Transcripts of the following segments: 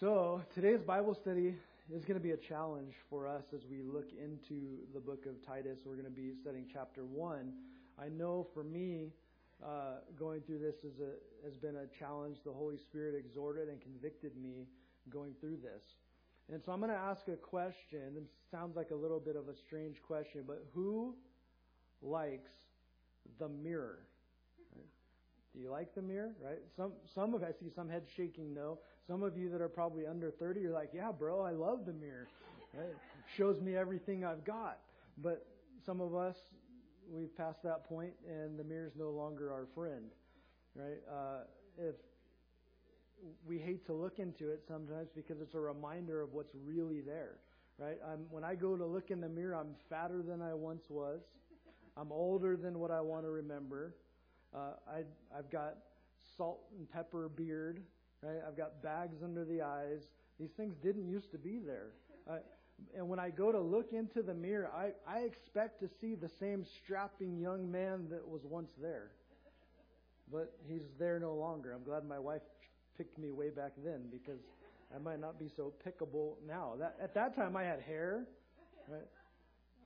So, today's Bible study is going to be a challenge for us as we look into the book of Titus. We're going to be studying chapter 1. I know for me, uh, going through this is a, has been a challenge. The Holy Spirit exhorted and convicted me going through this. And so I'm going to ask a question. It sounds like a little bit of a strange question, but who likes the mirror? Do you like the mirror? Right? Some some of I see some heads shaking no. Some of you that are probably under 30, you're like, yeah, bro, I love the mirror. Right? Shows me everything I've got. But some of us, we've passed that point, and the mirror's no longer our friend. Right? Uh, if we hate to look into it sometimes because it's a reminder of what's really there. Right? I'm, when I go to look in the mirror, I'm fatter than I once was. I'm older than what I want to remember. Uh, I, I've got salt and pepper beard, right? I've got bags under the eyes. These things didn't used to be there. Uh, and when I go to look into the mirror, I, I expect to see the same strapping young man that was once there. But he's there no longer. I'm glad my wife picked me way back then because I might not be so pickable now. That, at that time, I had hair. Right?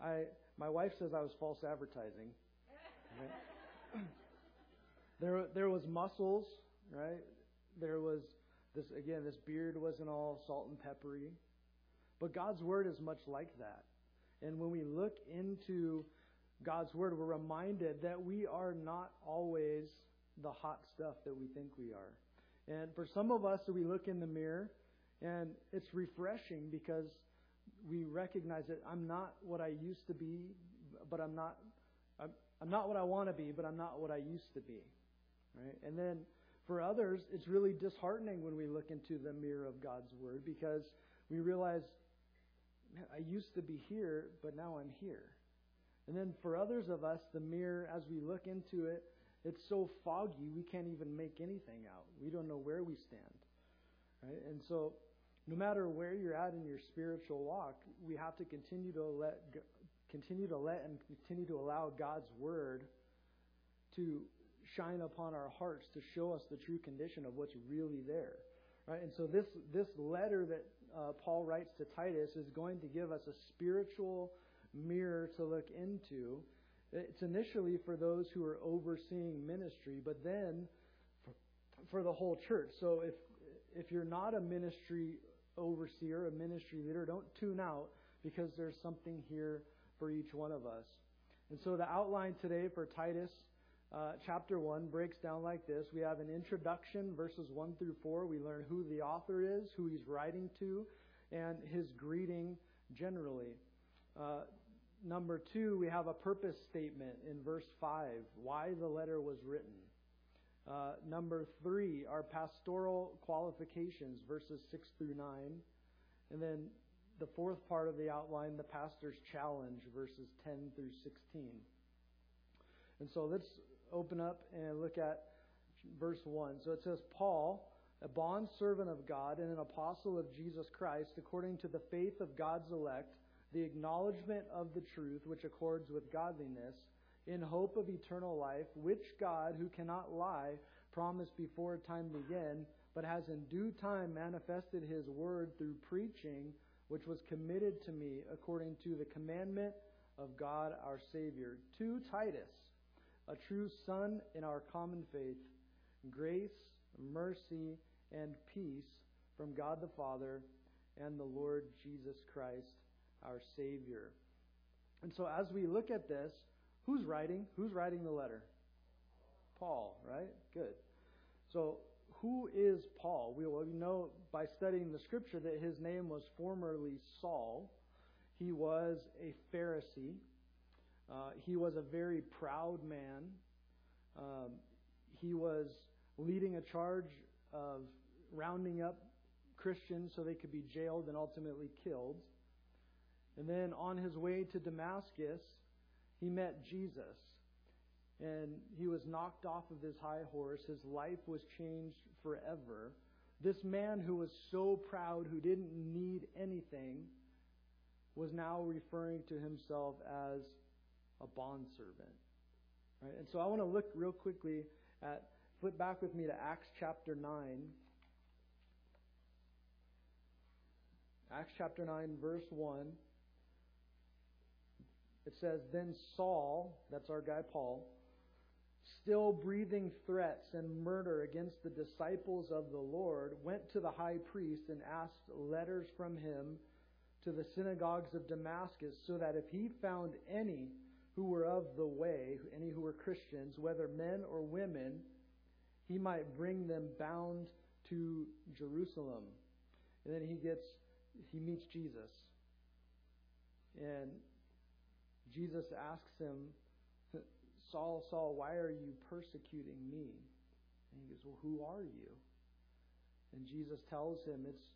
I my wife says I was false advertising. Right? There, there was muscles, right? There was this again. This beard wasn't all salt and peppery, but God's word is much like that. And when we look into God's word, we're reminded that we are not always the hot stuff that we think we are. And for some of us, we look in the mirror, and it's refreshing because we recognize that I'm not what I used to be, but I'm not. I'm, I'm not what I want to be, but I'm not what I used to be. Right? And then for others, it's really disheartening when we look into the mirror of God's Word because we realize, I used to be here, but now I'm here. And then for others of us, the mirror, as we look into it, it's so foggy we can't even make anything out. We don't know where we stand. Right? And so, no matter where you're at in your spiritual walk, we have to continue to let continue to let and continue to allow God's word to shine upon our hearts to show us the true condition of what's really there. Right? And so this, this letter that uh, Paul writes to Titus is going to give us a spiritual mirror to look into. It's initially for those who are overseeing ministry, but then for, for the whole church. So if if you're not a ministry overseer, a ministry leader, don't tune out because there's something here for each one of us. And so the outline today for Titus uh, chapter 1 breaks down like this. We have an introduction, verses 1 through 4. We learn who the author is, who he's writing to, and his greeting generally. Uh, number 2, we have a purpose statement in verse 5, why the letter was written. Uh, number 3, our pastoral qualifications, verses 6 through 9. And then the fourth part of the outline, the pastor's challenge, verses 10 through 16. And so let's open up and look at verse 1. So it says, Paul, a bondservant of God and an apostle of Jesus Christ, according to the faith of God's elect, the acknowledgement of the truth which accords with godliness, in hope of eternal life, which God, who cannot lie, promised before time began, but has in due time manifested his word through preaching, which was committed to me according to the commandment of God our Savior. To Titus, a true son in our common faith, grace, mercy, and peace from God the Father and the Lord Jesus Christ, our Savior. And so as we look at this, who's writing? Who's writing the letter? Paul, right? Good. So who is Paul? We will know by studying the scripture that his name was formerly Saul. He was a Pharisee. Uh, he was a very proud man. Um, he was leading a charge of rounding up Christians so they could be jailed and ultimately killed. And then on his way to Damascus, he met Jesus. And he was knocked off of his high horse. His life was changed forever. This man who was so proud, who didn't need anything, was now referring to himself as a bondservant. Right? And so I want to look real quickly at, flip back with me to Acts chapter 9. Acts chapter 9, verse 1. It says, Then Saul, that's our guy Paul, still breathing threats and murder against the disciples of the Lord, went to the high priest and asked letters from him to the synagogues of Damascus, so that if he found any who were of the way, any who were Christians, whether men or women, he might bring them bound to Jerusalem. And then he gets he meets Jesus. And Jesus asks him, Saul, Saul, why are you persecuting me? And he goes, Well, who are you? And Jesus tells him, It's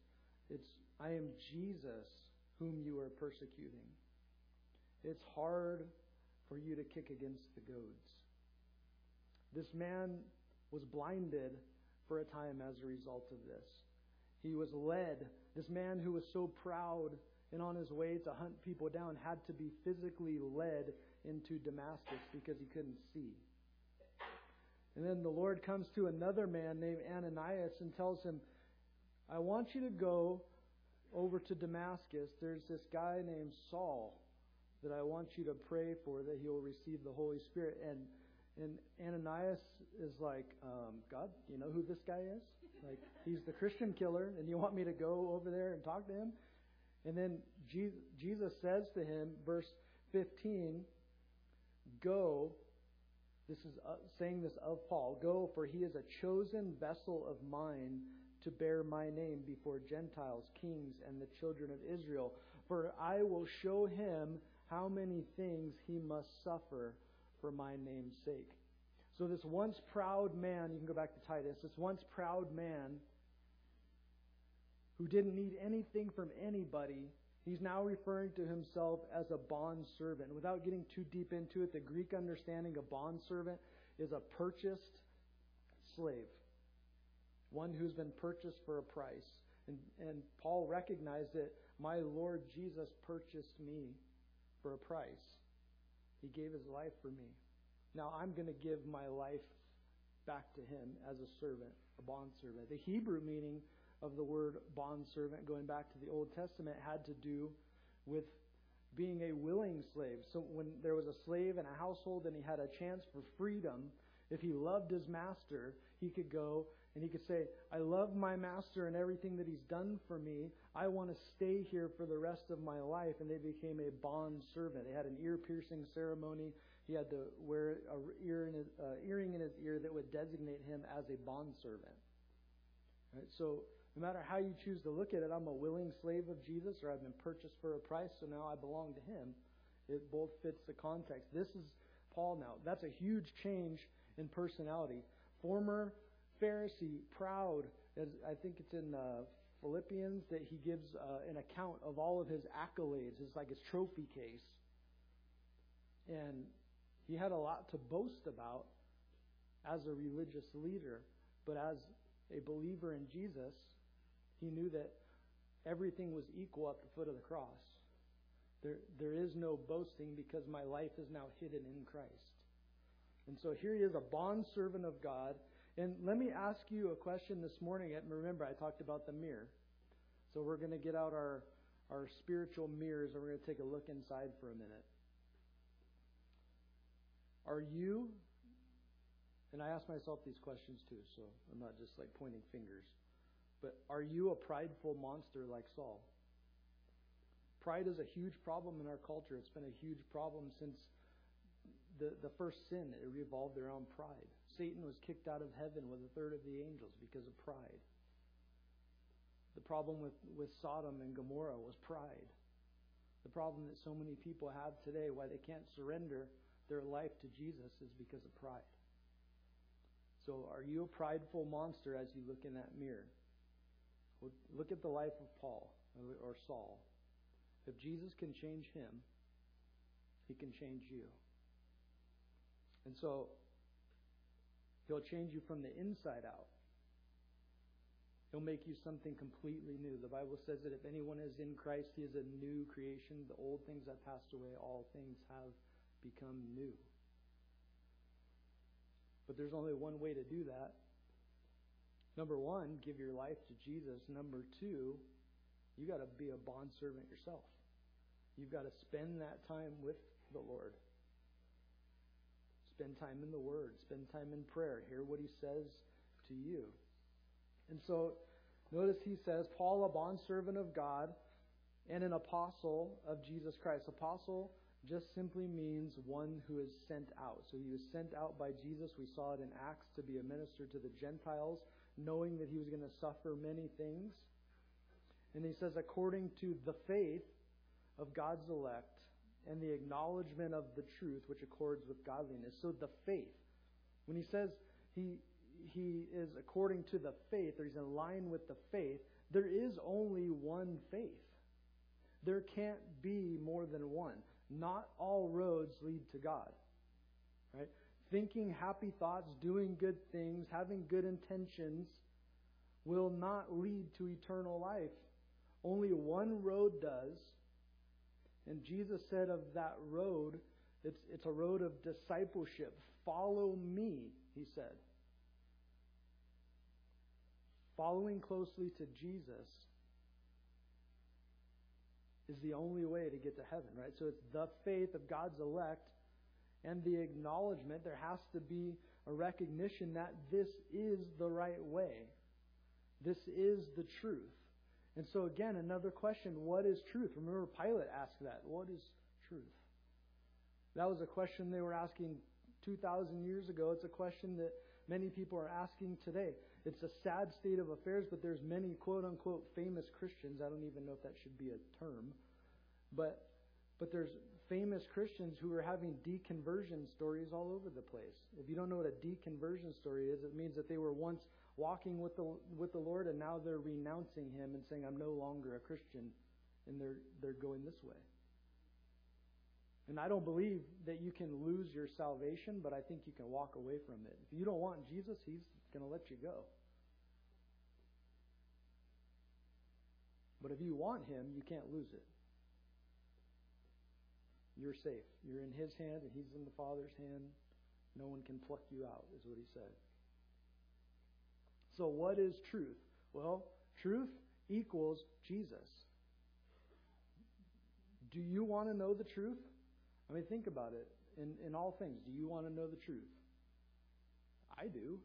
it's I am Jesus whom you are persecuting. It's hard for you to kick against the goads. This man was blinded for a time as a result of this. He was led. This man who was so proud and on his way to hunt people down had to be physically led into Damascus because he couldn't see. And then the Lord comes to another man named Ananias and tells him, I want you to go over to Damascus. There's this guy named Saul that I want you to pray for that he'll receive the Holy Spirit. And and Ananias is like, um, God, you know who this guy is? Like, he's the Christian killer, and you want me to go over there and talk to him? And then Jesus says to him, verse 15, Go, this is uh, saying this of Paul, go, for he is a chosen vessel of mine to bear my name before Gentiles, kings, and the children of Israel. For I will show him how many things he must suffer for my name's sake. So, this once proud man, you can go back to Titus, this once proud man who didn't need anything from anybody, he's now referring to himself as a bond servant. Without getting too deep into it, the Greek understanding of bond servant is a purchased slave, one who's been purchased for a price. And, and Paul recognized that my Lord Jesus purchased me for a price. He gave his life for me. Now I'm going to give my life back to him as a servant, a bond servant. The Hebrew meaning of the word bond servant, going back to the Old Testament, had to do with being a willing slave. So when there was a slave in a household and he had a chance for freedom, if he loved his master, he could go and he could say, I love my master and everything that he's done for me. I want to stay here for the rest of my life. And they became a bond servant. They had an ear piercing ceremony. He had to wear an ear in his, uh, earring in his ear that would designate him as a bond servant. Right? So no matter how you choose to look at it, I'm a willing slave of Jesus or I've been purchased for a price, so now I belong to him. It both fits the context. This is Paul now. That's a huge change in personality. Former Pharisee, proud, as I think it's in uh, Philippians that he gives uh, an account of all of his accolades. It's like his trophy case. And he had a lot to boast about as a religious leader, but as a believer in Jesus, he knew that everything was equal at the foot of the cross. There, there is no boasting because my life is now hidden in Christ. And so here he is, a bondservant of God and let me ask you a question this morning. And remember, I talked about the mirror. So we're going to get out our, our spiritual mirrors and we're going to take a look inside for a minute. Are you, and I ask myself these questions too, so I'm not just like pointing fingers, but are you a prideful monster like Saul? Pride is a huge problem in our culture. It's been a huge problem since the, the first sin. It revolved around pride. Satan was kicked out of heaven with a third of the angels because of pride. The problem with, with Sodom and Gomorrah was pride. The problem that so many people have today, why they can't surrender their life to Jesus, is because of pride. So, are you a prideful monster as you look in that mirror? look at the life of Paul or Saul. If Jesus can change him, he can change you. And so, He'll change you from the inside out. He'll make you something completely new. The Bible says that if anyone is in Christ, he is a new creation. The old things have passed away, all things have become new. But there's only one way to do that. Number one, give your life to Jesus. Number two, You got to be a bondservant yourself. You've got to spend that time with the Lord. Spend time in the Word. Spend time in prayer. Hear what He says to you. And so, notice he says, Paul, a bondservant of God and an apostle of Jesus Christ. Apostle just simply means one who is sent out. So he was sent out by Jesus. We saw it in Acts to be a minister to the Gentiles, knowing that he was going to suffer many things. And he says, according to the faith of God's elect and the acknowledgement of the truth which accords with godliness. So the faith. When he says he he is according to the faith, or he's in line with the faith, there is only one faith. There can't be more than one. Not all roads lead to God. Right? Thinking happy thoughts, doing good things, having good intentions will not lead to eternal life. Only one road does. And Jesus said of that road, it's, it's a road of discipleship. Follow me, he said. Following closely to Jesus is the only way to get to heaven, right? So it's the faith of God's elect and the acknowledgement. There has to be a recognition that this is the right way. This is the truth. And so, again, another question what is truth? Remember, Pilate asked that. What is truth? That was a question they were asking 2,000 years ago. It's a question that many people are asking today. It's a sad state of affairs, but there's many quote unquote famous Christians. I don't even know if that should be a term. But but there's famous Christians who are having deconversion stories all over the place. If you don't know what a deconversion story is, it means that they were once walking with the with the Lord and now they're renouncing him and saying I'm no longer a Christian and they're they're going this way. And I don't believe that you can lose your salvation, but I think you can walk away from it. If you don't want Jesus, he's going to let you go. But if you want him, you can't lose it. You're safe. You're in his hand, and he's in the Father's hand. No one can pluck you out, is what he said. So, what is truth? Well, truth equals Jesus. Do you want to know the truth? I mean, think about it in, in all things. Do you want to know the truth? I do.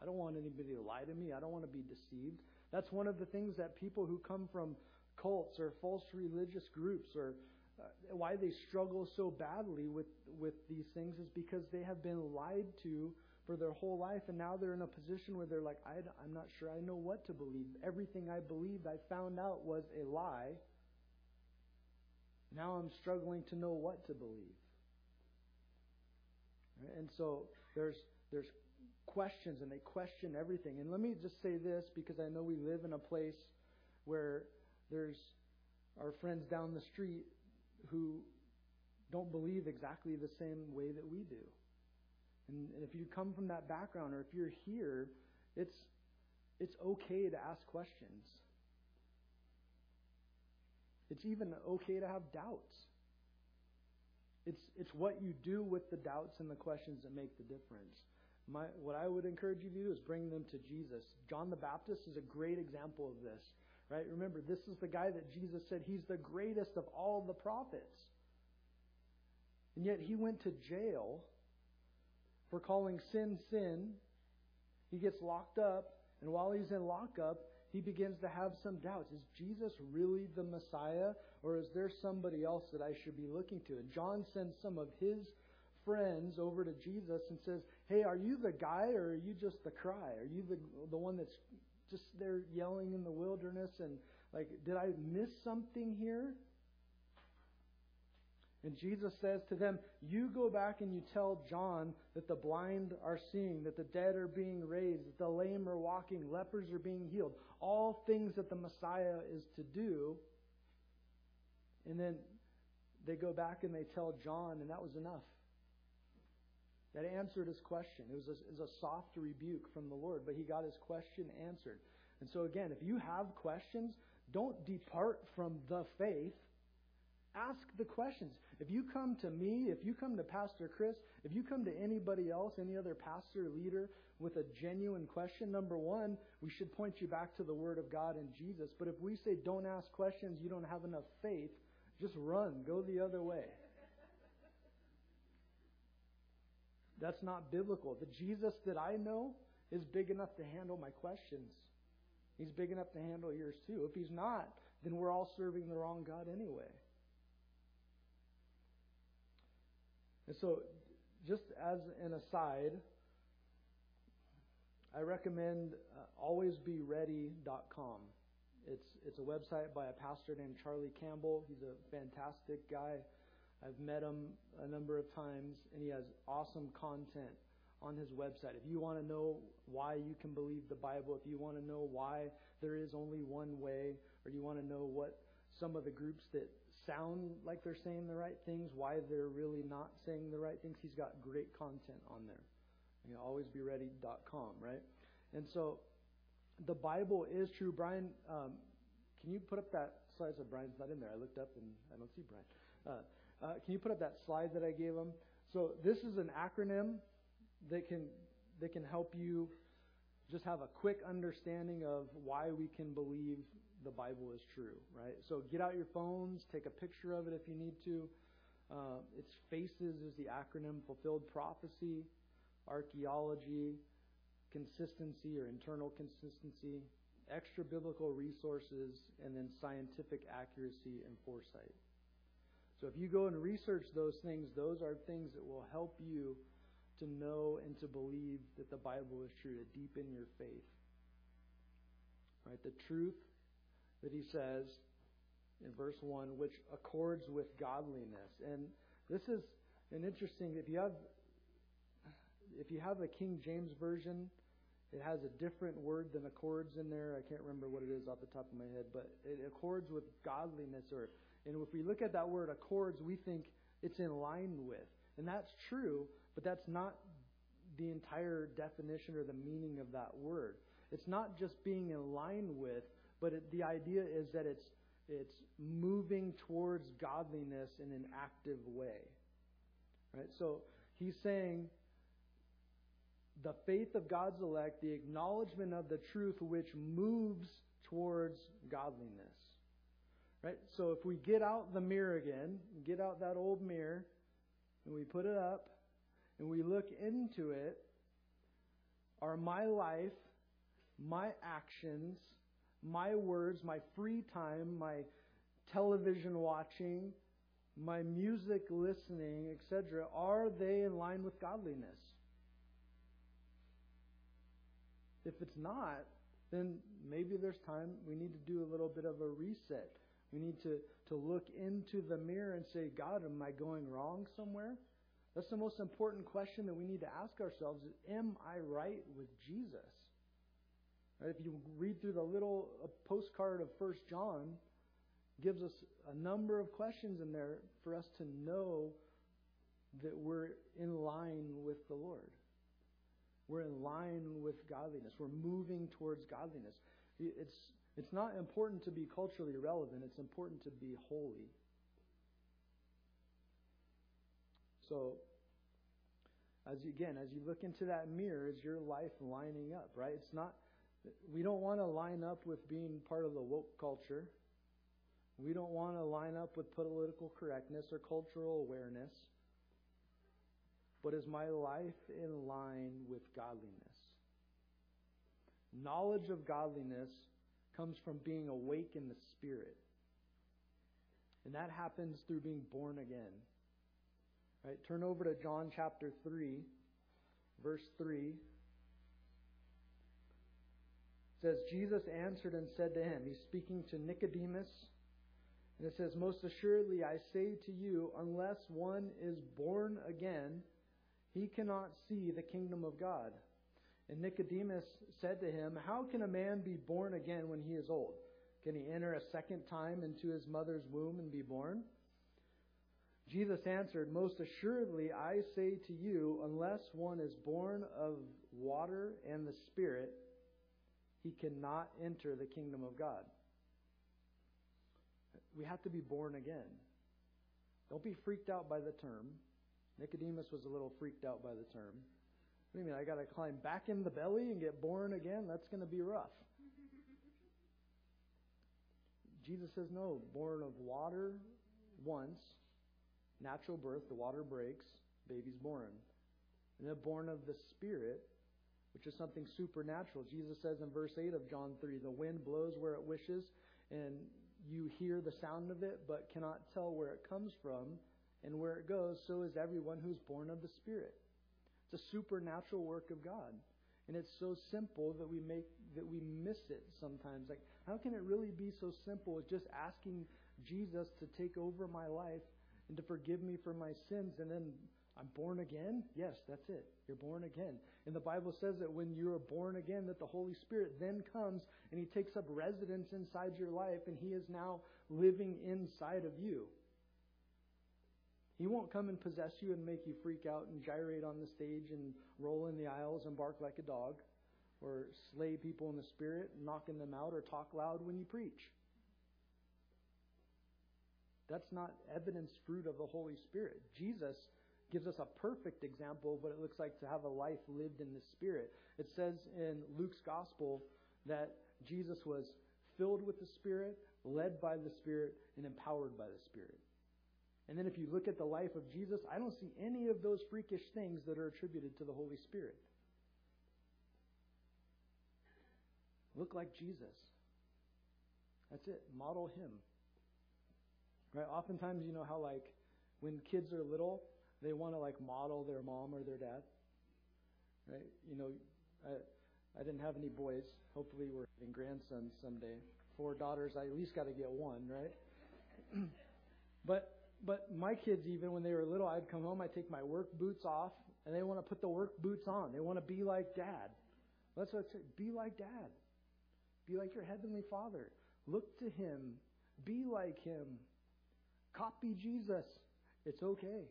I don't want anybody to lie to me. I don't want to be deceived. That's one of the things that people who come from cults or false religious groups or uh, why they struggle so badly with, with these things is because they have been lied to for their whole life and now they're in a position where they're like, I, I'm not sure I know what to believe. Everything I believed I found out was a lie. Now I'm struggling to know what to believe. And so there's there's questions and they question everything. And let me just say this because I know we live in a place where there's our friends down the street who don't believe exactly the same way that we do. And, if you come from that background or if you're here, it's it's okay to ask questions. It's even okay to have doubts. It's, it's what you do with the doubts and the questions that make the difference. My, what I would encourage you to do is bring them to Jesus. John the Baptist is a great example of this, right? Remember, this is the guy that Jesus said he's the greatest of all the prophets. And yet he went to jail for calling sin sin. He gets locked up, and while he's in lockup, he begins to have some doubts. Is Jesus really the Messiah, or is there somebody else that I should be looking to? And John sends some of his friends over to Jesus and says, Hey, are you the guy, or are you just the cry? Are you the, the one that's just there yelling in the wilderness? And, like, did I miss something here? And Jesus says to them, You go back and you tell John that the blind are seeing, that the dead are being raised, that the lame are walking, lepers are being healed. All things that the Messiah is to do. And then they go back and they tell John, and that was enough. That answered his question. It was, a, it was a soft rebuke from the Lord, but he got his question answered. And so, again, if you have questions, don't depart from the faith Ask the questions. If you come to me, if you come to Pastor Chris, if you come to anybody else, any other pastor, leader, with a genuine question, number one, we should point you back to the Word of God and Jesus. But if we say don't ask questions, you don't have enough faith, just run, go the other way. That's not biblical. The Jesus that I know is big enough to handle my questions. He's big enough to handle yours too. If he's not, then we're all serving the wrong God anyway. And so, just as an aside, I recommend uh, alwaysbeready.com. It's it's a website by a pastor named Charlie Campbell. He's a fantastic guy. I've met him a number of times, and he has awesome content on his website. If you want to know why you can believe the Bible, if you want to know why there is only one way, or you want to know what some of the groups that sound like they're saying the right things, why they're really not saying the right things, he's got great content on there. You know, alwaysbeready.com, right? And so the Bible is true. Brian, um, can you put up that slide? So Brian's not in there. I looked up and I don't see Brian. Uh, uh, can you put up that slide that I gave him? So this is an acronym that can that can help you just have a quick understanding of why we can believe the Bible is true, right? So get out your phones, take a picture of it if you need to. Uh, its FACES is the acronym fulfilled prophecy, archaeology, consistency or internal consistency, extra biblical resources, and then scientific accuracy and foresight. So if you go and research those things, those are things that will help you to know and to believe that the Bible is true, to deepen your faith. Right? The truth that he says in verse 1, which accords with godliness. And this is an interesting, if you have, if you have a King James Version, it has a different word than accords in there. I can't remember what it is off the top of my head, but it accords with godliness. Or, and if we look at that word accords, we think it's in line with. And that's true, but that's not the entire definition or the meaning of that word. It's not just being in line with, but it, the idea is that it's it's moving towards godliness in an active way. Right? So he's saying the faith of God's elect, the acknowledgement of the truth which moves towards godliness. Right? So if we get out the mirror again, get out that old mirror, and we put it up, and we look into it, are my life, my actions, my words, my free time, my television watching, my music listening, etc., are they in line with godliness? If it's not, then maybe there's time we need to do a little bit of a reset. We need to, to look into the mirror and say, God, am I going wrong somewhere? That's the most important question that we need to ask ourselves is, am I right with Jesus? Right, if you read through the little uh, postcard of First John, gives us a number of questions in there for us to know that we're in line with the Lord. We're in line with godliness. We're moving towards godliness. It's, it's not important to be culturally relevant, it's important to be holy. So, as you, again, as you look into that mirror, is your life lining up, right? It's not we don't want to line up with being part of the woke culture. We don't want to line up with political correctness or cultural awareness. But is my life in line with godliness? Knowledge of godliness comes from being awake in the Spirit. And that happens through being born again. Right? Turn over to John chapter 3, verse 3 says, Jesus answered and said to him, He's speaking to Nicodemus, and it says, Most assuredly I say to you, unless one is born again, he cannot see the kingdom of God. And Nicodemus said to him, How can a man be born again when he is old? Can he enter a second time into his mother's womb and be born? Jesus answered, Most assuredly I say to you, unless one is born of water and the Spirit, he cannot enter the kingdom of God. We have to be born again. Don't be freaked out by the term. Nicodemus was a little freaked out by the term. What do you mean? I got to climb back in the belly and get born again? That's going to be rough. Jesus says, no, born of water once, natural birth, the water breaks, baby's born. And then born of the Spirit, which is something supernatural. Jesus says in verse 8 of John 3 the wind blows where it wishes, and you hear the sound of it, but cannot tell where it comes from and where it goes. So is everyone who's born of the Spirit. It's a supernatural work of God. And it's so simple that we make that we miss it sometimes. Like, how can it really be so simple as just asking Jesus to take over my life and to forgive me for my sins and then I'm born again? Yes, that's it. You're born again. And the Bible says that when you are born again, that the Holy Spirit then comes and He takes up residence inside your life and He is now living inside of you. He won't come and possess you and make you freak out and gyrate on the stage and roll in the aisles and bark like a dog or slay people in the spirit, knocking them out, or talk loud when you preach. That's not evidence fruit of the Holy Spirit. Jesus gives us a perfect example of what it looks like to have a life lived in the Spirit. It says in Luke's Gospel that Jesus was filled with the Spirit, led by the Spirit, and empowered by the Spirit. And then if you look at the life of Jesus, I don't see any of those freakish things that are attributed to the Holy Spirit. Look like Jesus. That's it. Model him. Right? Oftentimes, you know how like when kids are little, they want to like model their mom or their dad. Right? You know, I I didn't have any boys. Hopefully, we're having grandsons someday. Four daughters. I at least got to get one, right? but but my kids, even when they were little, I'd come home, I'd take my work boots off, and they want to put the work boots on. They want to be like dad. That's what I say. Be like dad. Be like your heavenly father. Look to him. Be like him. Copy Jesus. It's okay.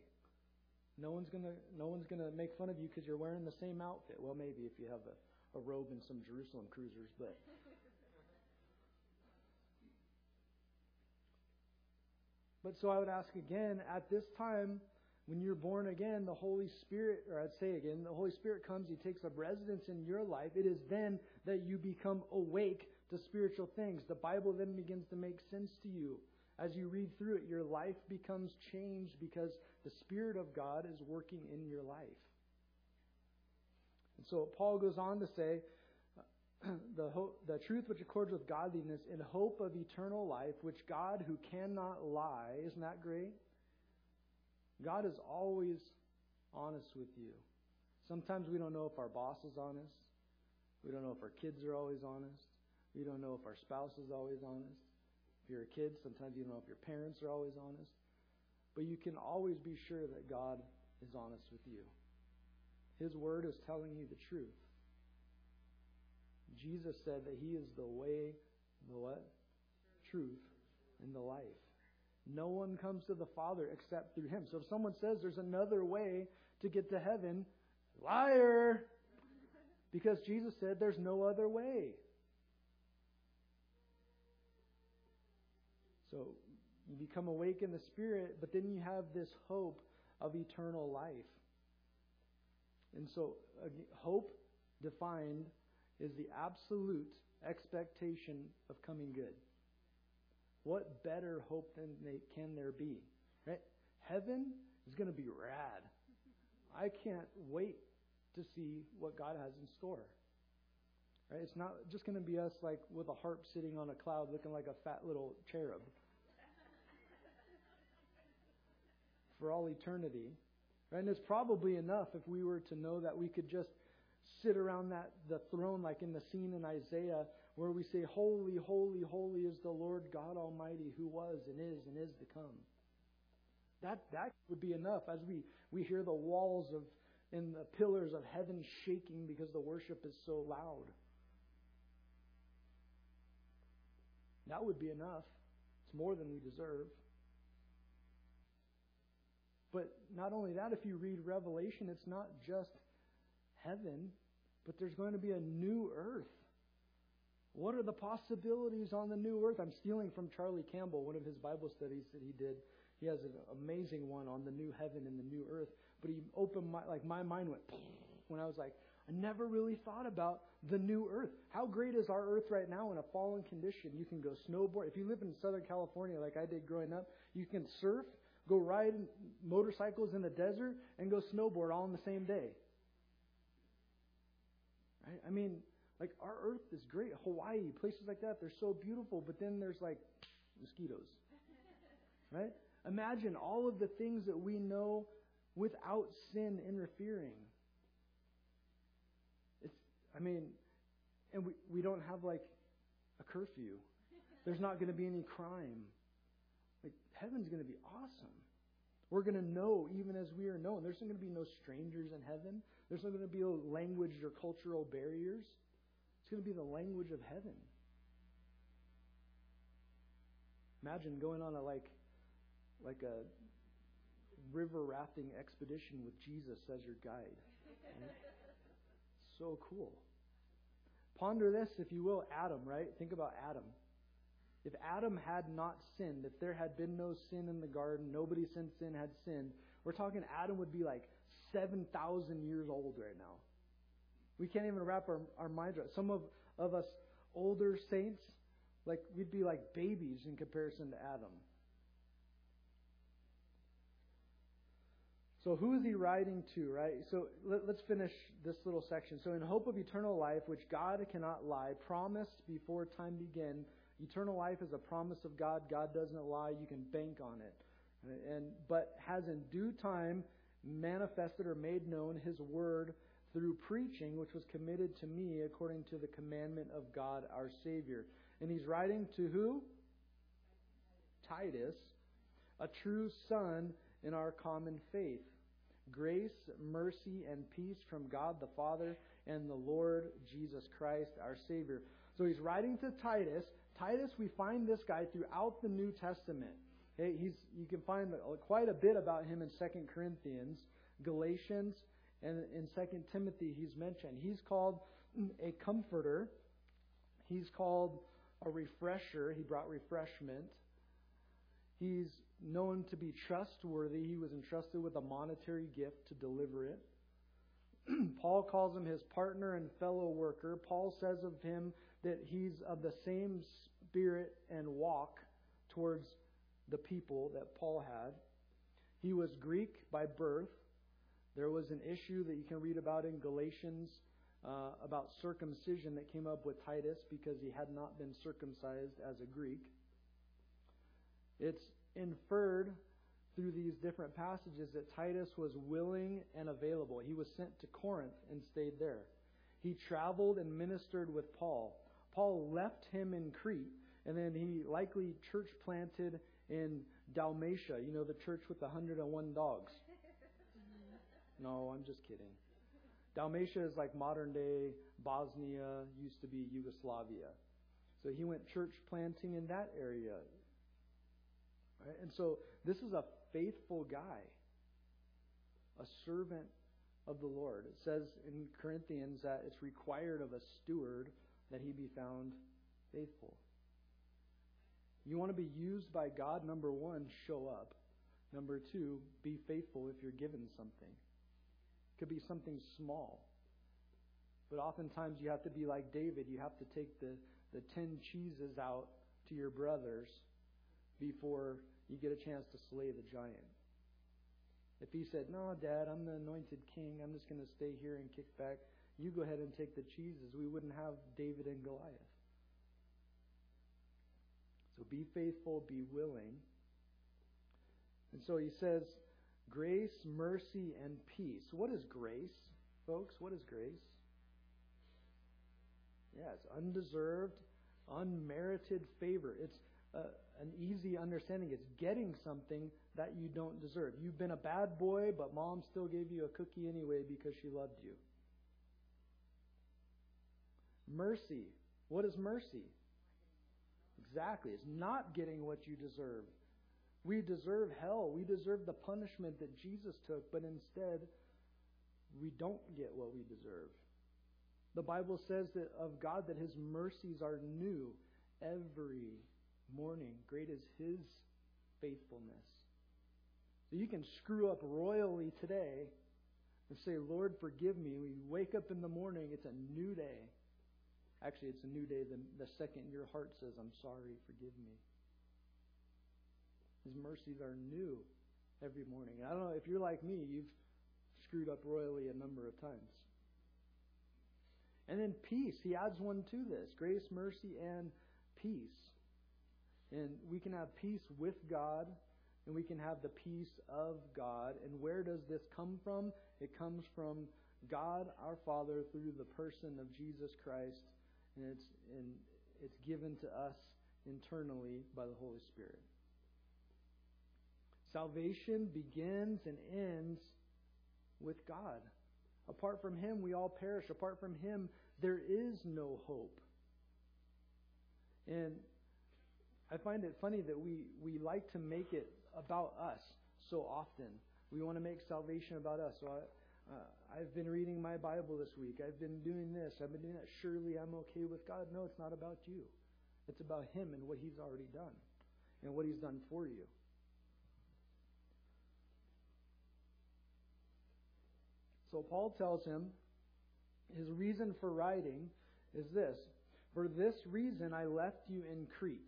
No one's gonna no one's gonna make fun of you because you're wearing the same outfit. Well, maybe if you have a, a robe and some Jerusalem cruisers, but But so I would ask again, at this time, when you're born again, the Holy Spirit, or I'd say again, the Holy Spirit comes, He takes up residence in your life. It is then that you become awake to spiritual things. The Bible then begins to make sense to you. As you read through it, your life becomes changed because the Spirit of God is working in your life. And so Paul goes on to say, the, hope, the truth which accords with godliness in hope of eternal life, which God, who cannot lie, isn't that great? God is always honest with you. Sometimes we don't know if our boss is honest. We don't know if our kids are always honest. We don't know if our spouse is always honest. If you're a kid, sometimes you don't know if your parents are always honest. But you can always be sure that God is honest with you. His word is telling you the truth. Jesus said that He is the way, the what? Truth, and the life. No one comes to the Father except through Him. So if someone says there's another way to get to heaven, liar! Because Jesus said there's no other way. So you become awake in the Spirit, but then you have this hope of eternal life. And so, hope defined is the absolute expectation of coming good. What better hope than they, can there be? Right? Heaven is going to be rad. I can't wait to see what God has in store. Right? It's not just going to be us like with a harp sitting on a cloud looking like a fat little cherub for all eternity. Right? And it's probably enough if we were to know that we could just sit around that the throne like in the scene in Isaiah where we say, Holy, holy, holy is the Lord God Almighty who was and is and is to come. That that would be enough as we, we hear the walls of and the pillars of heaven shaking because the worship is so loud. That would be enough. It's more than we deserve. But not only that, if you read Revelation, it's not just heaven, but there's going to be a new earth. What are the possibilities on the new earth? I'm stealing from Charlie Campbell, one of his Bible studies that he did. He has an amazing one on the new heaven and the new earth. But he opened my like my mind went when I was like, I never really thought about the new earth. How great is our earth right now in a fallen condition? You can go snowboard. If you live in Southern California like I did growing up, you can surf, go ride motorcycles in the desert, and go snowboard all in the same day. Right? I mean, like our earth is great. Hawaii, places like that, they're so beautiful, but then there's like mosquitoes. Right? Imagine all of the things that we know without sin interfering. It's I mean, and we, we don't have like a curfew. There's not going to be any crime. Like, heaven's going to be awesome. We're going to know even as we are known. There's not going to be no strangers in heaven. There's not going to be no language or cultural barriers. It's going to be the language of heaven. Imagine going on a like like a river rafting expedition with Jesus as your guide. So cool. Ponder this, if you will, Adam, right? Think about Adam. If Adam had not sinned, if there had been no sin in the garden, nobody since sin had sinned, we're talking Adam would be like 7,000 years old right now. We can't even wrap our, our minds around Some of, of us older saints, like we'd be like babies in comparison to Adam. So who is he writing to, right? So let, us finish this little section. So in hope of eternal life, which God cannot lie, promised before time began. Eternal life is a promise of God. God doesn't lie. You can bank on it. And but has in due time manifested or made known His word through preaching, which was committed to me according to the commandment of God our Savior. And he's writing to who? Titus, a true son in our common faith Grace, mercy, and peace from God the Father and the Lord Jesus Christ, our Savior. So he's writing to Titus. Titus, we find this guy throughout the New Testament. Okay, he's, you can find quite a bit about him in 2 Corinthians, Galatians, and in 2 Timothy he's mentioned. He's called a comforter. He's called a refresher. He brought refreshment. He's known to be trustworthy. He was entrusted with a monetary gift to deliver it. Paul calls him his partner and fellow worker. Paul says of him that he's of the same spirit and walk towards the people that Paul had. He was Greek by birth. There was an issue that you can read about in Galatians uh, about circumcision that came up with Titus because he had not been circumcised as a Greek. It's inferred through these different passages that Titus was willing and available. He was sent to Corinth and stayed there. He traveled and ministered with Paul. Paul left him in Crete, and then he likely church planted in Dalmatia, you know, the church with the 101 dogs. No, I'm just kidding. Dalmatia is like modern day Bosnia, used to be Yugoslavia. So he went church planting in that area. Right? And so this is a faithful guy, a servant of the Lord. It says in Corinthians that it's required of a steward that he be found faithful. You want to be used by God, number one, show up. Number two, be faithful if you're given something. It could be something small. But oftentimes you have to be like David. You have to take the, the ten cheeses out to your brothers before you get a chance to slay the giant. If he said, No, Dad, I'm the anointed king, I'm just going to stay here and kick back, you go ahead and take the cheeses, we wouldn't have David and Goliath. So be faithful, be willing. And so he says, grace, mercy, and peace. What is grace, folks? What is grace? Yeah, it's undeserved, unmerited favor. It's uh, an easy understanding. It's getting something that you don't deserve. You've been a bad boy, but mom still gave you a cookie anyway because she loved you. Mercy. What is mercy? Exactly. It's not getting what you deserve. We deserve hell. We deserve the punishment that Jesus took, but instead, we don't get what we deserve. The Bible says that of God that his mercies are new every morning. Great is his faithfulness. So you can screw up royally today and say, Lord, forgive me. We wake up in the morning, it's a new day. Actually, it's a new day the, the second your heart says, I'm sorry, forgive me. His mercies are new every morning. I don't know if you're like me, you've screwed up royally a number of times. And then peace. He adds one to this grace, mercy, and peace. And we can have peace with God, and we can have the peace of God. And where does this come from? It comes from God our Father through the person of Jesus Christ, and it's, and it's given to us internally by the Holy Spirit. Salvation begins and ends with God. Apart from Him, we all perish. Apart from Him, there is no hope. And I find it funny that we, we like to make it about us so often. We want to make salvation about us. So uh, I've been reading my Bible this week. I've been doing this. I've been doing that. Surely I'm okay with God. No, it's not about you. It's about Him and what He's already done and what He's done for you. So Paul tells him his reason for writing is this For this reason I left you in Crete,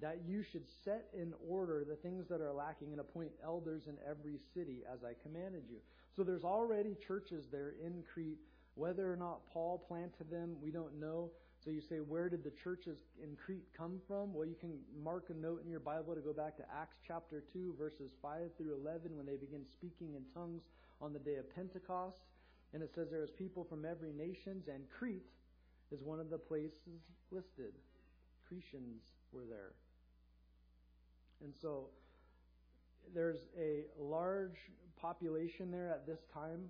that you should set in order the things that are lacking and appoint elders in every city as I commanded you. So there's already churches there in Crete. Whether or not Paul planted them, we don't know. So you say, where did the churches in Crete come from? Well, you can mark a note in your Bible to go back to Acts chapter 2, verses 5 through 11, when they begin speaking in tongues on the day of Pentecost. And it says there is people from every nations, and Crete is one of the places listed. Cretians were there. And so there's a large population there at this time.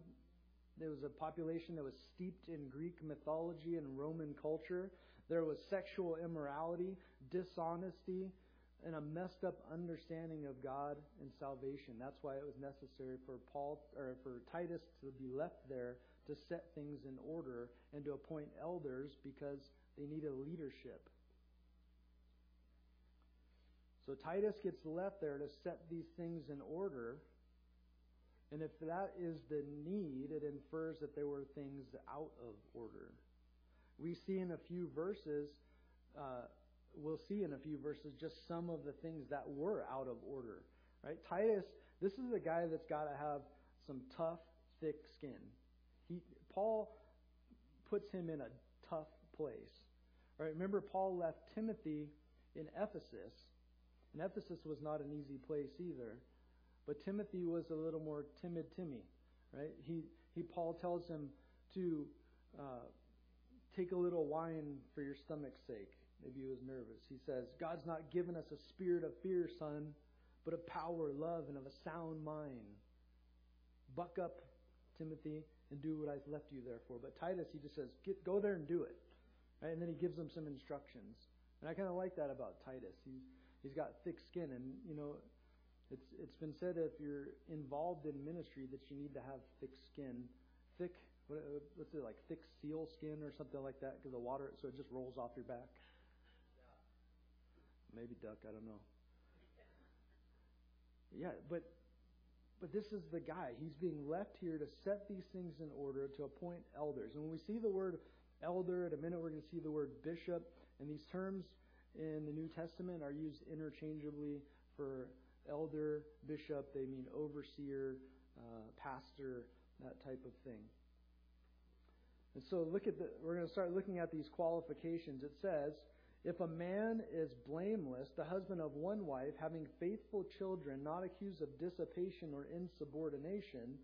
There was a population that was steeped in Greek mythology and Roman culture. There was sexual immorality, dishonesty, and a messed up understanding of God and salvation. That's why it was necessary for Paul or for Titus to be left there to set things in order and to appoint elders because they needed leadership. So Titus gets left there to set these things in order. And if that is the need, it infers that there were things out of order. We see in a few verses uh, we'll see in a few verses just some of the things that were out of order. Right? Titus, this is a guy that's got to have some tough, thick skin. He, Paul puts him in a tough place. Right? Remember, Paul left Timothy in Ephesus, and Ephesus was not an easy place either. But Timothy was a little more timid Timmy, right? He, he Paul tells him to uh, take a little wine for your stomach's sake. Maybe he was nervous. He says, God's not given us a spirit of fear, son, but of power, love, and of a sound mind. Buck up, Timothy, and do what I've left you there for. But Titus, he just says, Get, go there and do it. Right? And then he gives them some instructions. And I kind of like that about Titus. He's, he's got thick skin. And, you know, it's, it's been said if you're involved in ministry that you need to have thick skin. Thick, what, what's it, like thick seal skin or something like that because the water, so it just rolls off your back. Maybe duck, I don't know. Yeah, but but this is the guy. He's being left here to set these things in order to appoint elders. And when we see the word elder, in a minute we're going to see the word bishop, and these terms in the New Testament are used interchangeably for elder, bishop. They mean overseer, uh, pastor, that type of thing. And so look at the, we're going to start looking at these qualifications. It says, if a man is blameless, the husband of one wife, having faithful children, not accused of dissipation or insubordination,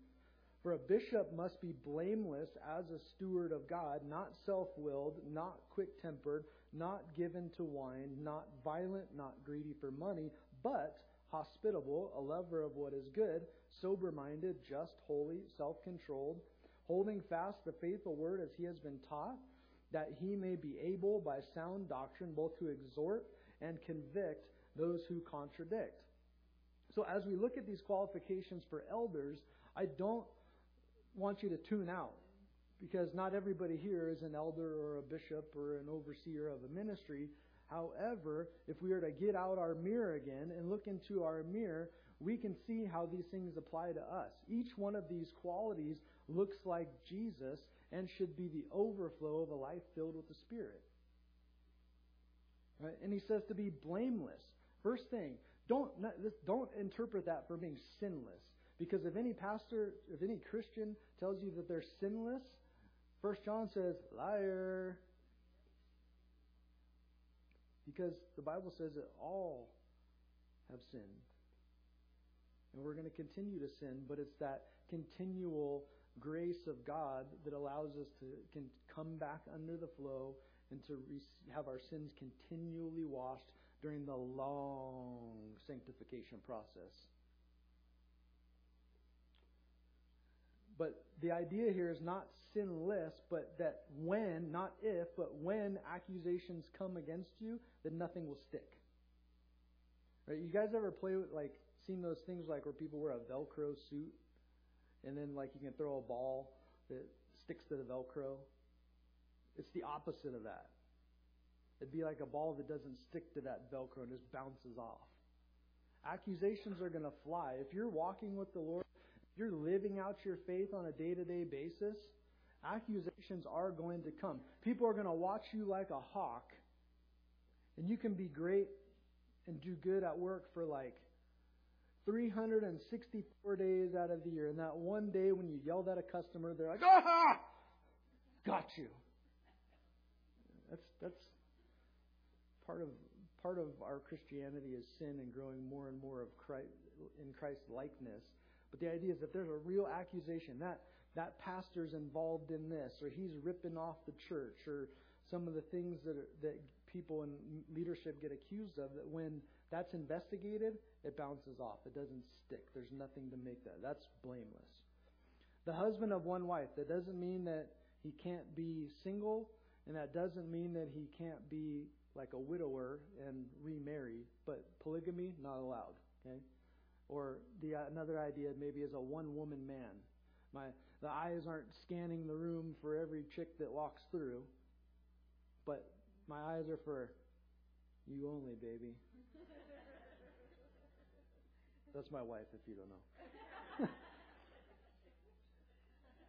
for a bishop must be blameless as a steward of God, not self willed, not quick tempered, not given to wine, not violent, not greedy for money, but hospitable, a lover of what is good, sober minded, just, holy, self controlled, holding fast the faithful word as he has been taught that he may be able by sound doctrine both to exhort and convict those who contradict. So, as we look at these qualifications for elders, I don't want you to tune out because not everybody here is an elder or a bishop or an overseer of a ministry. However, if we were to get out our mirror again and look into our mirror, we can see how these things apply to us. Each one of these qualities looks like Jesus and should be the overflow of a life filled with the Spirit. Right? And he says to be blameless. First thing, don't don't interpret that for being sinless. Because if any pastor, if any Christian tells you that they're sinless, First John says, liar. Because the Bible says that all have sinned. And we're going to continue to sin, but it's that continual grace of God that allows us to can come back under the flow and to have our sins continually washed during the long sanctification process. But the idea here is not sinless, but that when, not if, but when accusations come against you, that nothing will stick. Right? You guys ever play with like seen those things like where people wear a Velcro suit and then like you can throw a ball that sticks to the Velcro? It's the opposite of that. It'd be like a ball that doesn't stick to that Velcro and just bounces off. Accusations are going to fly. If you're walking with the Lord, you're living out your faith on a day to day basis, accusations are going to come. People are going to watch you like a hawk, and you can be great and do good at work for like 364 days out of the year. And that one day when you yelled at a customer, they're like, ah, got you. That's, that's part of, part of our Christianity is sin and growing more and more of Christ, in Christ likeness. But the idea is that there's a real accusation that that pastor's involved in this, or he's ripping off the church, or some of the things that are, that people in leadership get accused of. That when that's investigated, it bounces off. It doesn't stick. There's nothing to make that. That's blameless. The husband of one wife. That doesn't mean that he can't be single, and that doesn't mean that he can't be like a widower and remarry. But polygamy not allowed. Okay. Or the uh, another idea maybe is a one-woman man. My the eyes aren't scanning the room for every chick that walks through, but my eyes are for you only, baby. That's my wife, if you don't know.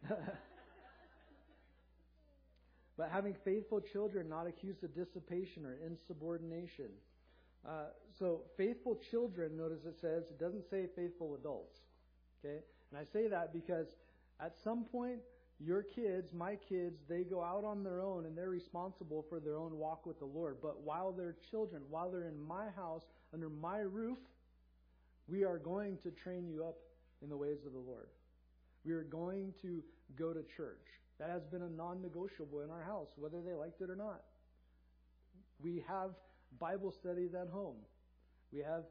but having faithful children not accused of dissipation or insubordination. Uh, so, faithful children, notice it says, it doesn't say faithful adults. Okay? And I say that because at some point, your kids, my kids, they go out on their own and they're responsible for their own walk with the Lord. But while they're children, while they're in my house, under my roof, we are going to train you up in the ways of the Lord. We are going to go to church. That has been a non negotiable in our house, whether they liked it or not. We have Bible studies at home. We have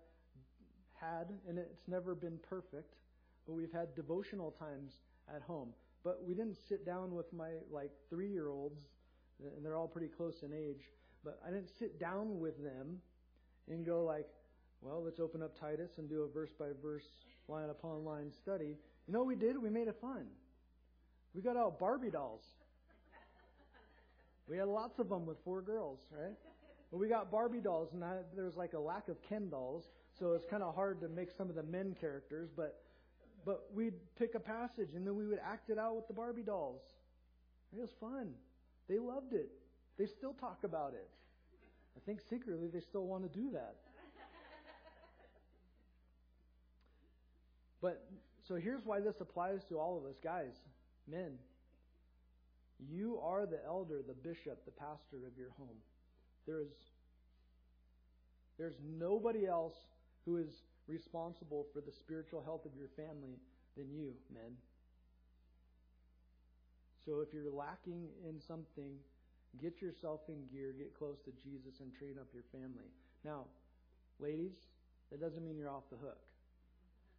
had, and it's never been perfect, but we've had devotional times at home. But we didn't sit down with my like three year olds, and they're all pretty close in age. But I didn't sit down with them and go like, well, let's open up Titus and do a verse by verse, line upon line study. You know what we did? We made it fun. We got out Barbie dolls. We had lots of them with four girls, right? But we got Barbie dolls, and I, there was like a lack of Ken dolls, so it's kind of hard to make some of the men characters. But but we'd pick a passage and then we would act it out with the Barbie dolls. It was fun. They loved it. They still talk about it. I think secretly they still want to do that. But so here's why this applies to all of us, guys, men. You are the elder, the bishop, the pastor of your home. There is there's nobody else who is responsible for the spiritual health of your family than you, men. So if you're lacking in something, get yourself in gear, get close to Jesus, and train up your family. Now, ladies, that doesn't mean you're off the hook.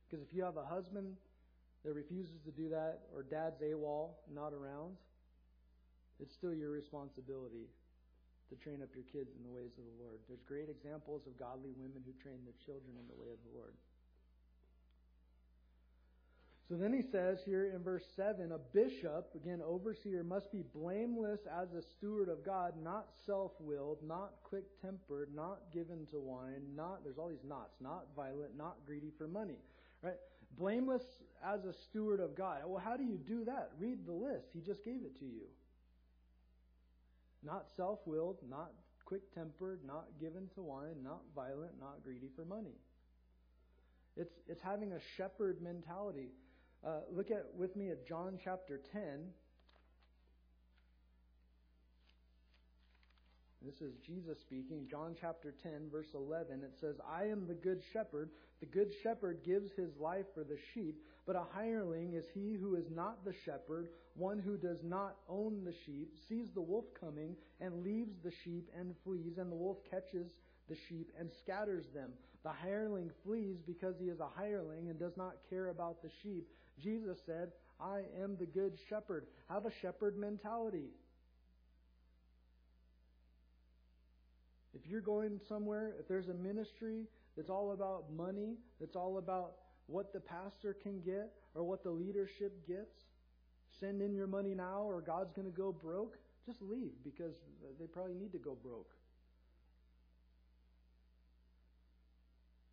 Because if you have a husband that refuses to do that, or dad's AWOL, not around, it's still your responsibility to train up your kids in the ways of the Lord. There's great examples of godly women who train their children in the way of the Lord. So then he says here in verse 7 a bishop, again, overseer, must be blameless as a steward of God, not self willed, not quick tempered, not given to wine, not, there's all these nots, not violent, not greedy for money. Right? Blameless as a steward of God. Well, how do you do that? Read the list. He just gave it to you. Not self willed, not quick tempered, not given to wine, not violent, not greedy for money. It's, it's having a shepherd mentality. Uh, look at with me at John chapter 10. This is Jesus speaking. John chapter 10, verse 11. It says, I am the good shepherd. The good shepherd gives his life for the sheep, but a hireling is he who is not the shepherd, one who does not own the sheep, sees the wolf coming, and leaves the sheep and flees, and the wolf catches the sheep and scatters them. The hireling flees because he is a hireling and does not care about the sheep. Jesus said, I am the good shepherd. Have a shepherd mentality. If you're going somewhere, if there's a ministry that's all about money, that's all about what the pastor can get or what the leadership gets, send in your money now or God's going to go broke, just leave because they probably need to go broke.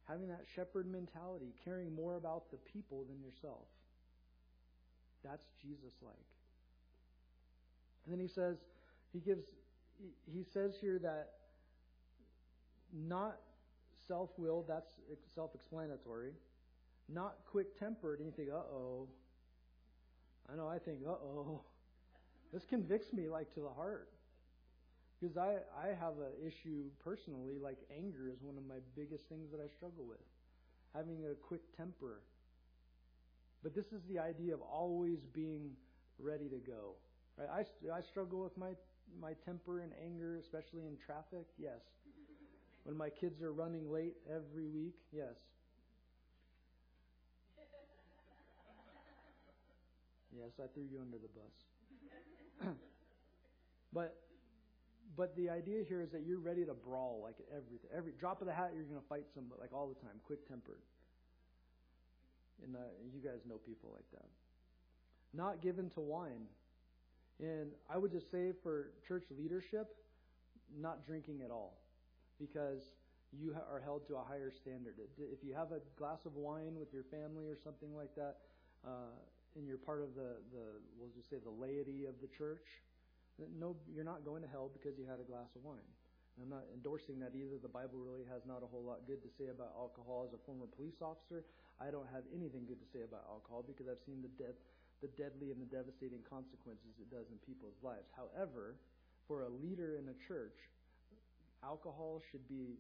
Having that shepherd mentality, caring more about the people than yourself. That's Jesus like. And then he says, he gives, he says here that not self willed, that's self explanatory. Not quick tempered, and you think, uh oh. I know, I think, uh oh. This convicts me like to the heart. Because I, I have an issue personally, like anger is one of my biggest things that I struggle with. Having a quick temper, but this is the idea of always being ready to go. Right? I, I struggle with my, my temper and anger, especially in traffic. Yes. When my kids are running late every week. Yes. Yes, I threw you under the bus. but but the idea here is that you're ready to brawl like everything. Every drop of the hat, you're going to fight somebody like all the time, quick tempered. And uh, you guys know people like that. Not given to wine. And I would just say for church leadership, not drinking at all. Because you are held to a higher standard. If you have a glass of wine with your family or something like that, uh, and you're part of the, the, we'll just say the laity of the church, no, you're not going to hell because you had a glass of wine. I'm not endorsing that either. The Bible really has not a whole lot good to say about alcohol. As a former police officer, I don't have anything good to say about alcohol because I've seen the death, the deadly and the devastating consequences it does in people's lives. However, for a leader in a church, alcohol should be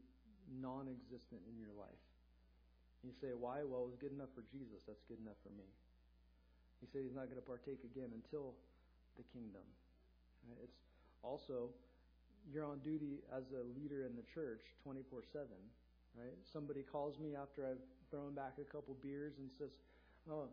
non-existent in your life. You say, why? Well, it was good enough for Jesus. That's good enough for me. He said he's not going to partake again until the kingdom. It's also you're on duty as a leader in the church 24/7. Right? Somebody calls me after I've throwing back a couple beers and says, "Oh,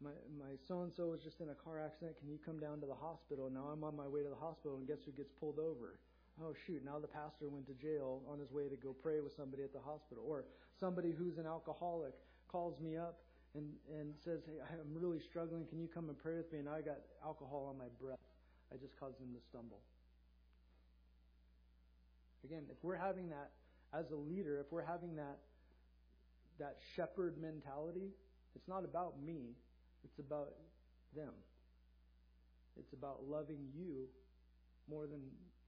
my my so and so was just in a car accident. Can you come down to the hospital?" Now I'm on my way to the hospital, and guess who gets pulled over? Oh shoot! Now the pastor went to jail on his way to go pray with somebody at the hospital, or somebody who's an alcoholic calls me up and and says, "Hey, I'm really struggling. Can you come and pray with me?" And I got alcohol on my breath. I just caused him to stumble. Again, if we're having that as a leader, if we're having that that shepherd mentality, it's not about me, it's about them. It's about loving you more than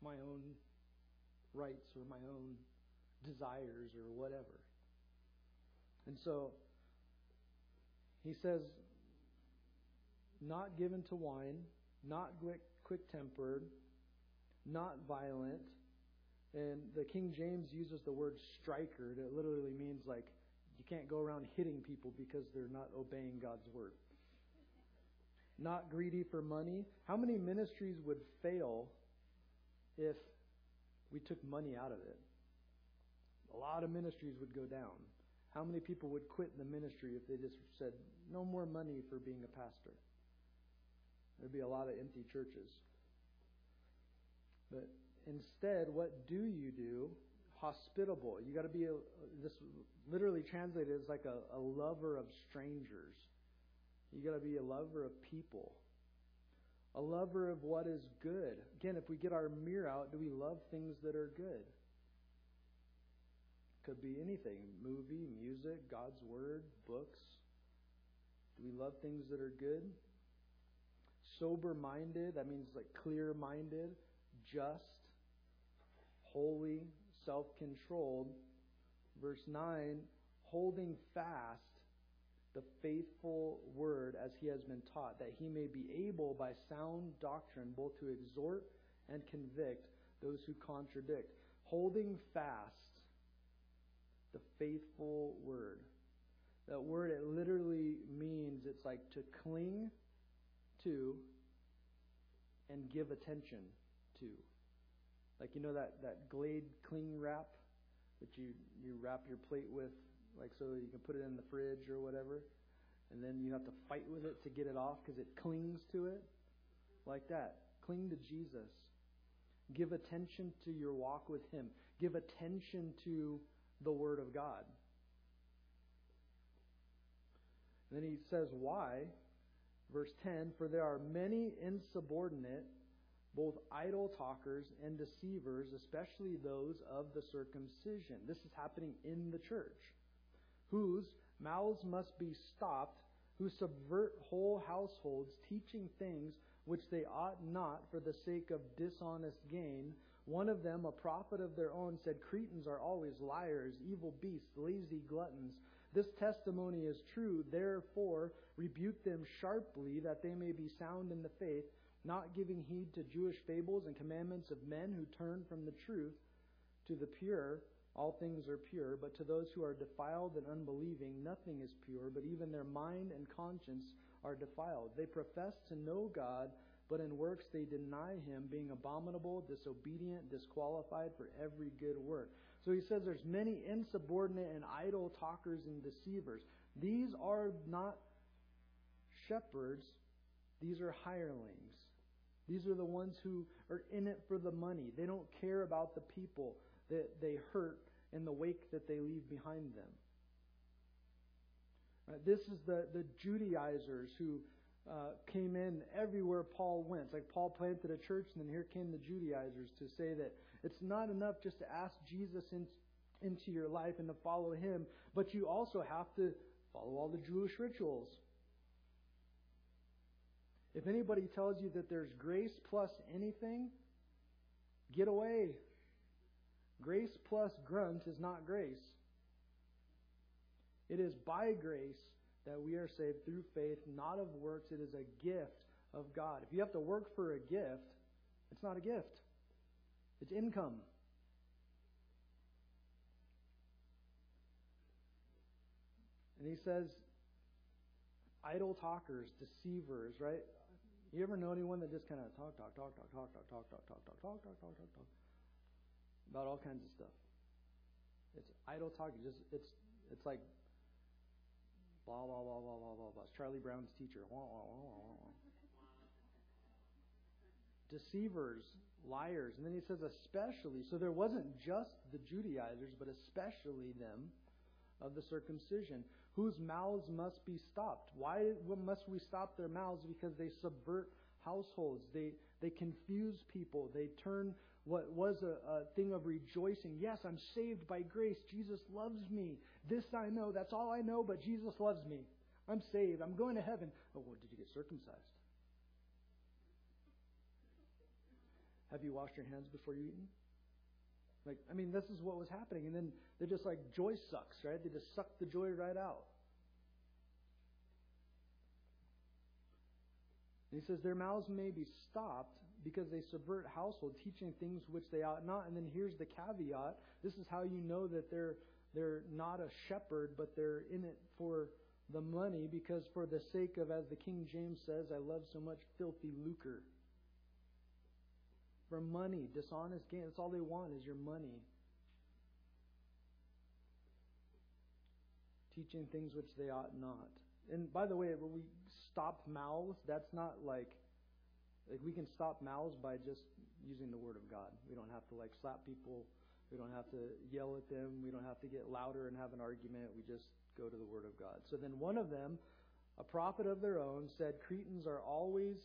my own rights or my own desires or whatever. And so he says, not given to wine, not quick tempered, not violent. And the King James uses the word striker. It literally means like you can't go around hitting people because they're not obeying God's word. Not greedy for money. How many ministries would fail if we took money out of it? A lot of ministries would go down. How many people would quit the ministry if they just said, no more money for being a pastor? There'd be a lot of empty churches. But instead, what do you do hospitable. You got to be a, this literally translated as like a, a lover of strangers. You got to be a lover of people, a lover of what is good. Again, if we get our mirror out, do we love things that are good? Could be anything movie, music, God's Word, books. Do we love things that are good? Sober minded, that means like clear minded, just, holy, self controlled. Verse 9, holding fast the faithful word as he has been taught, that he may be able by sound doctrine both to exhort and convict those who contradict. Holding fast the faithful word. That word, it literally means it's like to cling to and give attention to. Like, you know, that, that Glade cling wrap that you, you wrap your plate with, like so you can put it in the fridge or whatever, and then you have to fight with it to get it off because it clings to it? Like that. Cling to Jesus. Give attention to your walk with Him. Give attention to the Word of God. And then he says, Why? Verse 10 For there are many insubordinate, both idle talkers and deceivers, especially those of the circumcision. This is happening in the church, whose mouths must be stopped, who subvert whole households, teaching things which they ought not for the sake of dishonest gain one of them, a prophet of their own, said, Cretans are always liars, evil beasts, lazy gluttons. This testimony is true. Therefore, rebuke them sharply, that they may be sound in the faith, not giving heed to Jewish fables and commandments of men who turn from the truth. To the pure, all things are pure, but to those who are defiled and unbelieving, nothing is pure, but even their mind and conscience are defiled. They profess to know God but in works they deny him, being abominable, disobedient, disqualified for every good work. So he says there's many insubordinate and idle talkers and deceivers. These are not shepherds, these are hirelings. These are the ones who are in it for the money. They don't care about the people that they hurt and the wake that they leave behind them. This is the, the Judaizers who uh, came in everywhere Paul went. It's like Paul planted a church, and then here came the Judaizers to say that it's not enough just to ask Jesus in, into your life and to follow him, but you also have to follow all the Jewish rituals. If anybody tells you that there's grace plus anything, get away. Grace plus grunt is not grace. It is by grace that we are saved through faith, not of works. It is a gift of God. If you have to work for a gift, it's not a gift, it's income. And he says, idle talkers, deceivers, right? You ever know anyone that just kind of talk, talk, talk, talk, talk, talk, talk, talk, talk, talk, talk, talk, talk, talk, talk, about all kinds of stuff? It's idle talk. Just it's it's like Blah, blah, blah, blah, blah, blah, blah. It's Charlie Brown's teacher. Wah, wah, wah, wah, wah. Deceivers, liars. And then he says, especially. So there wasn't just the Judaizers, but especially them of the circumcision, whose mouths must be stopped. Why must we stop their mouths? Because they subvert households. They, they confuse people. They turn what was a, a, thing of rejoicing. Yes, I'm saved by grace. Jesus loves me. This I know. That's all I know, but Jesus loves me. I'm saved. I'm going to heaven. Oh, well, did you get circumcised? Have you washed your hands before you eat? Like, I mean, this is what was happening. And then they're just like, joy sucks, right? They just suck the joy right out. And he says, Their mouths may be stopped because they subvert household, teaching things which they ought not. And then here's the caveat. This is how you know that they're they're not a shepherd, but they're in it for the money, because for the sake of, as the King James says, I love so much filthy lucre. For money, dishonest gain. That's all they want is your money. Teaching things which they ought not. And by the way, when we stop mouths, that's not like like we can stop mouths by just using the word of God. We don't have to like slap people. We don't have to yell at them. We don't have to get louder and have an argument. We just go to the word of God. So then one of them, a prophet of their own, said Cretans are always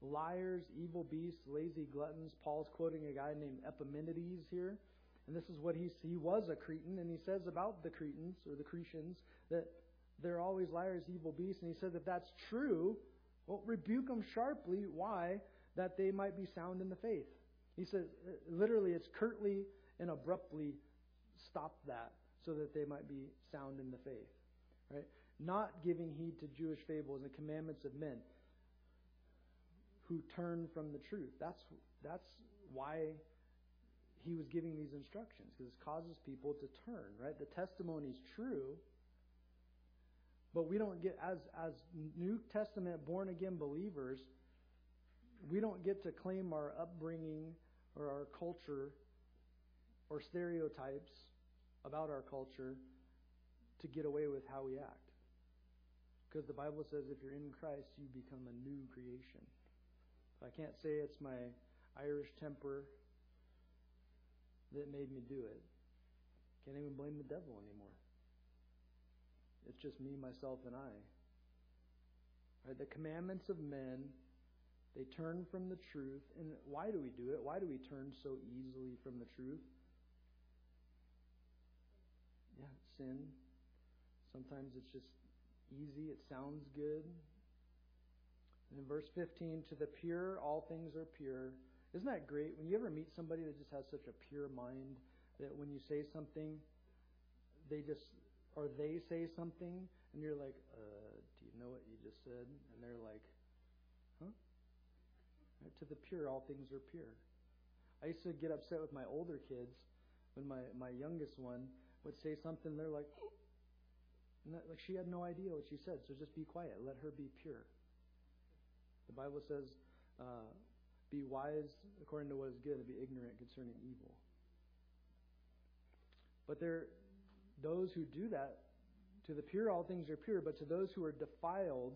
liars, evil beasts, lazy gluttons. Paul's quoting a guy named Epimenides here. And this is what he, he was a Cretan, and he says about the Cretans, or the Cretians, that they're always liars, evil beasts. And he says if that's true, well, rebuke them sharply. Why? That they might be sound in the faith. He says, uh, literally, it's curtly and abruptly stop that so that they might be sound in the faith. Right? Not giving heed to Jewish fables and commandments of men who turn from the truth. That's, that's why he was giving these instructions, because it causes people to turn, right? The testimony is true, but we don't get, as, as New Testament born again believers, we don't get to claim our upbringing or our culture or stereotypes about our culture to get away with how we act. Because the Bible says if you're in Christ, you become a new creation. I can't say it's my Irish temper that made me do it. Can't even blame the devil anymore. It's just me, myself, and I. Right? The commandments of men, they turn from the truth. And why do we do it? Why do we turn so easily from the truth? Yeah, sin. Sometimes it's just easy, it sounds good. And in verse 15, to the pure, all things are pure. Isn't that great? When you ever meet somebody that just has such a pure mind that when you say something, they just, or they say something, and you're like, uh, do you know what you just said? And they're like, huh? To the pure, all things are pure. I used to get upset with my older kids when my, my youngest one would say something, they're like, that, like she had no idea what she said, so just be quiet. Let her be pure. The Bible says, uh, be wise according to what is good and be ignorant concerning evil. But there, those who do that, to the pure all things are pure, but to those who are defiled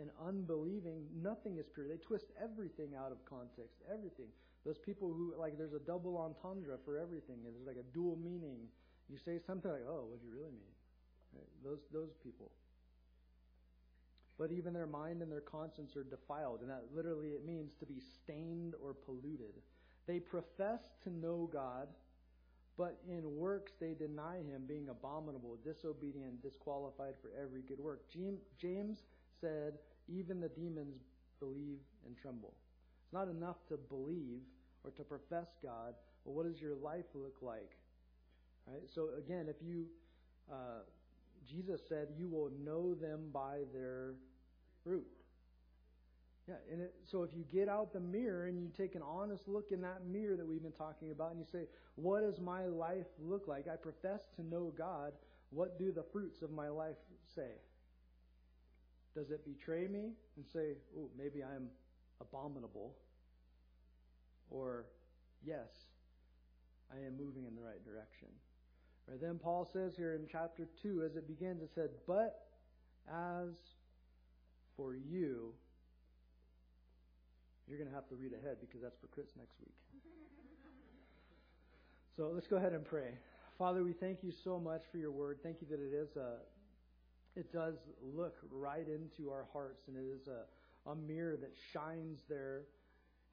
and unbelieving, nothing is pure. They twist everything out of context, everything. Those people who, like, there's a double entendre for everything. There's like a dual meaning. You say something like, oh, what do you really mean? Right? Those, those people. But even their mind and their conscience are defiled, and that literally it means to be stained or polluted. They profess to know God, but in works they deny Him, being abominable, disobedient, disqualified for every good work. James said, even the demons believe and tremble. It's not enough to believe or to profess God, but what does your life look like? Right? So again, if you uh, Jesus said, You will know them by their fruit. Yeah, and it, so if you get out the mirror and you take an honest look in that mirror that we've been talking about, and you say, What does my life look like? I profess to know God. What do the fruits of my life say? Does it betray me and say, Oh, maybe I'm abominable? Or, Yes, I am moving in the right direction. Right, then Paul says here in chapter 2, as it begins, it said, But as for you, you're going to have to read ahead because that's for Chris next week. so let's go ahead and pray. Father, we thank you so much for your word. Thank you that it is a, it does look right into our hearts, and it is a, a mirror that shines there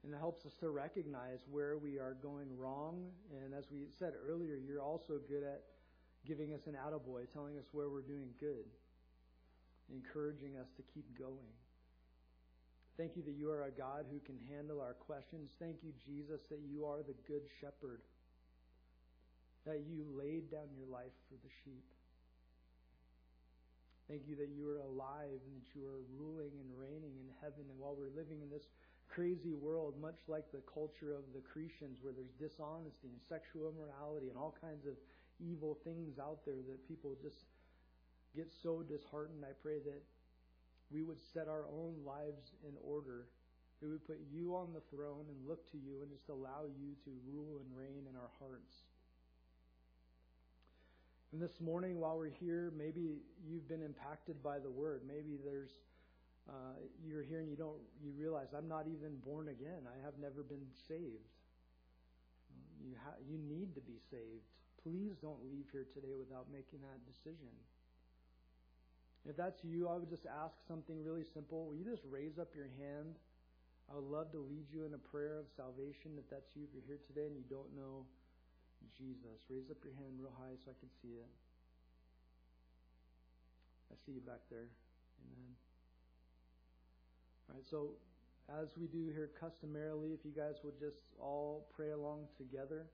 and it helps us to recognize where we are going wrong. And as we said earlier, you're also good at giving us an attaboy, telling us where we're doing good, encouraging us to keep going. Thank you that you are a God who can handle our questions. Thank you, Jesus, that you are the good shepherd, that you laid down your life for the sheep. Thank you that you are alive and that you are ruling and reigning in heaven. And while we're living in this crazy world, much like the culture of the Cretians, where there's dishonesty and sexual immorality and all kinds of evil things out there that people just get so disheartened. I pray that we would set our own lives in order. We would put you on the throne and look to you and just allow you to rule and reign in our hearts. And this morning, while we're here, maybe you've been impacted by the word. Maybe there's uh, you're here and you don't you realize I'm not even born again. I have never been saved. You ha- you need to be saved. Please don't leave here today without making that decision. If that's you, I would just ask something really simple. Will you just raise up your hand? I would love to lead you in a prayer of salvation. If that's you, if you're here today and you don't know Jesus, raise up your hand real high so I can see it. I see you back there. Amen. All right, so as we do here customarily, if you guys would just all pray along together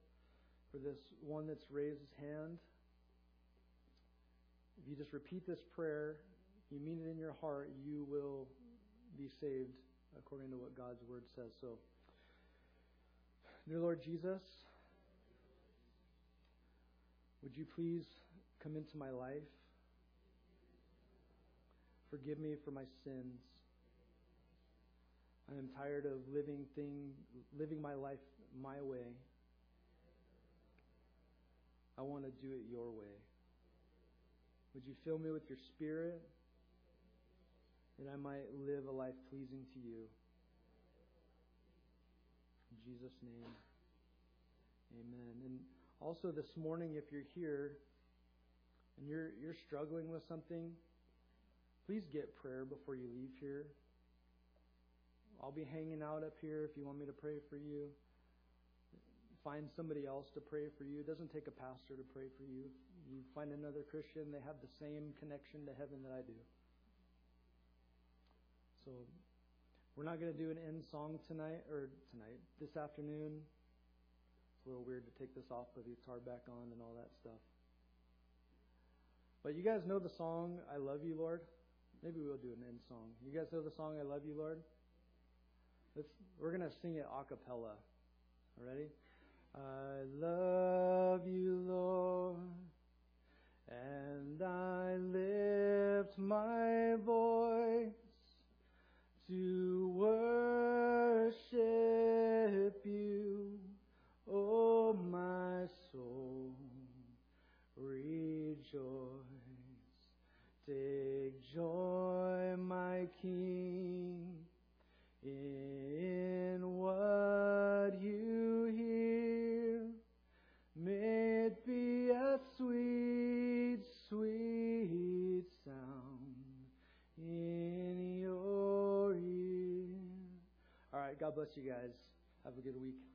for this one that's raised his hand. If you just repeat this prayer, you mean it in your heart, you will be saved according to what God's word says. So, dear Lord Jesus, would you please come into my life? Forgive me for my sins. I am tired of living thing, living my life my way. I want to do it your way. Would you fill me with your spirit that I might live a life pleasing to you? In Jesus' name, amen. And also this morning, if you're here and you're, you're struggling with something, please get prayer before you leave here. I'll be hanging out up here if you want me to pray for you find somebody else to pray for you. It doesn't take a pastor to pray for you. You find another Christian, they have the same connection to heaven that I do. So we're not going to do an end song tonight or tonight, this afternoon. It's a little weird to take this off, put the guitar back on and all that stuff. But you guys know the song I Love You, Lord? Maybe we'll do an end song. You guys know the song I Love You, Lord? Let's, we're going to sing it a cappella. Ready? I love you, Lord, and I lift my voice to worship you, oh my soul, rejoice. Take joy, my King, in what you hear. May it be a sweet, sweet sound in your ear. All right, God bless you guys. Have a good week.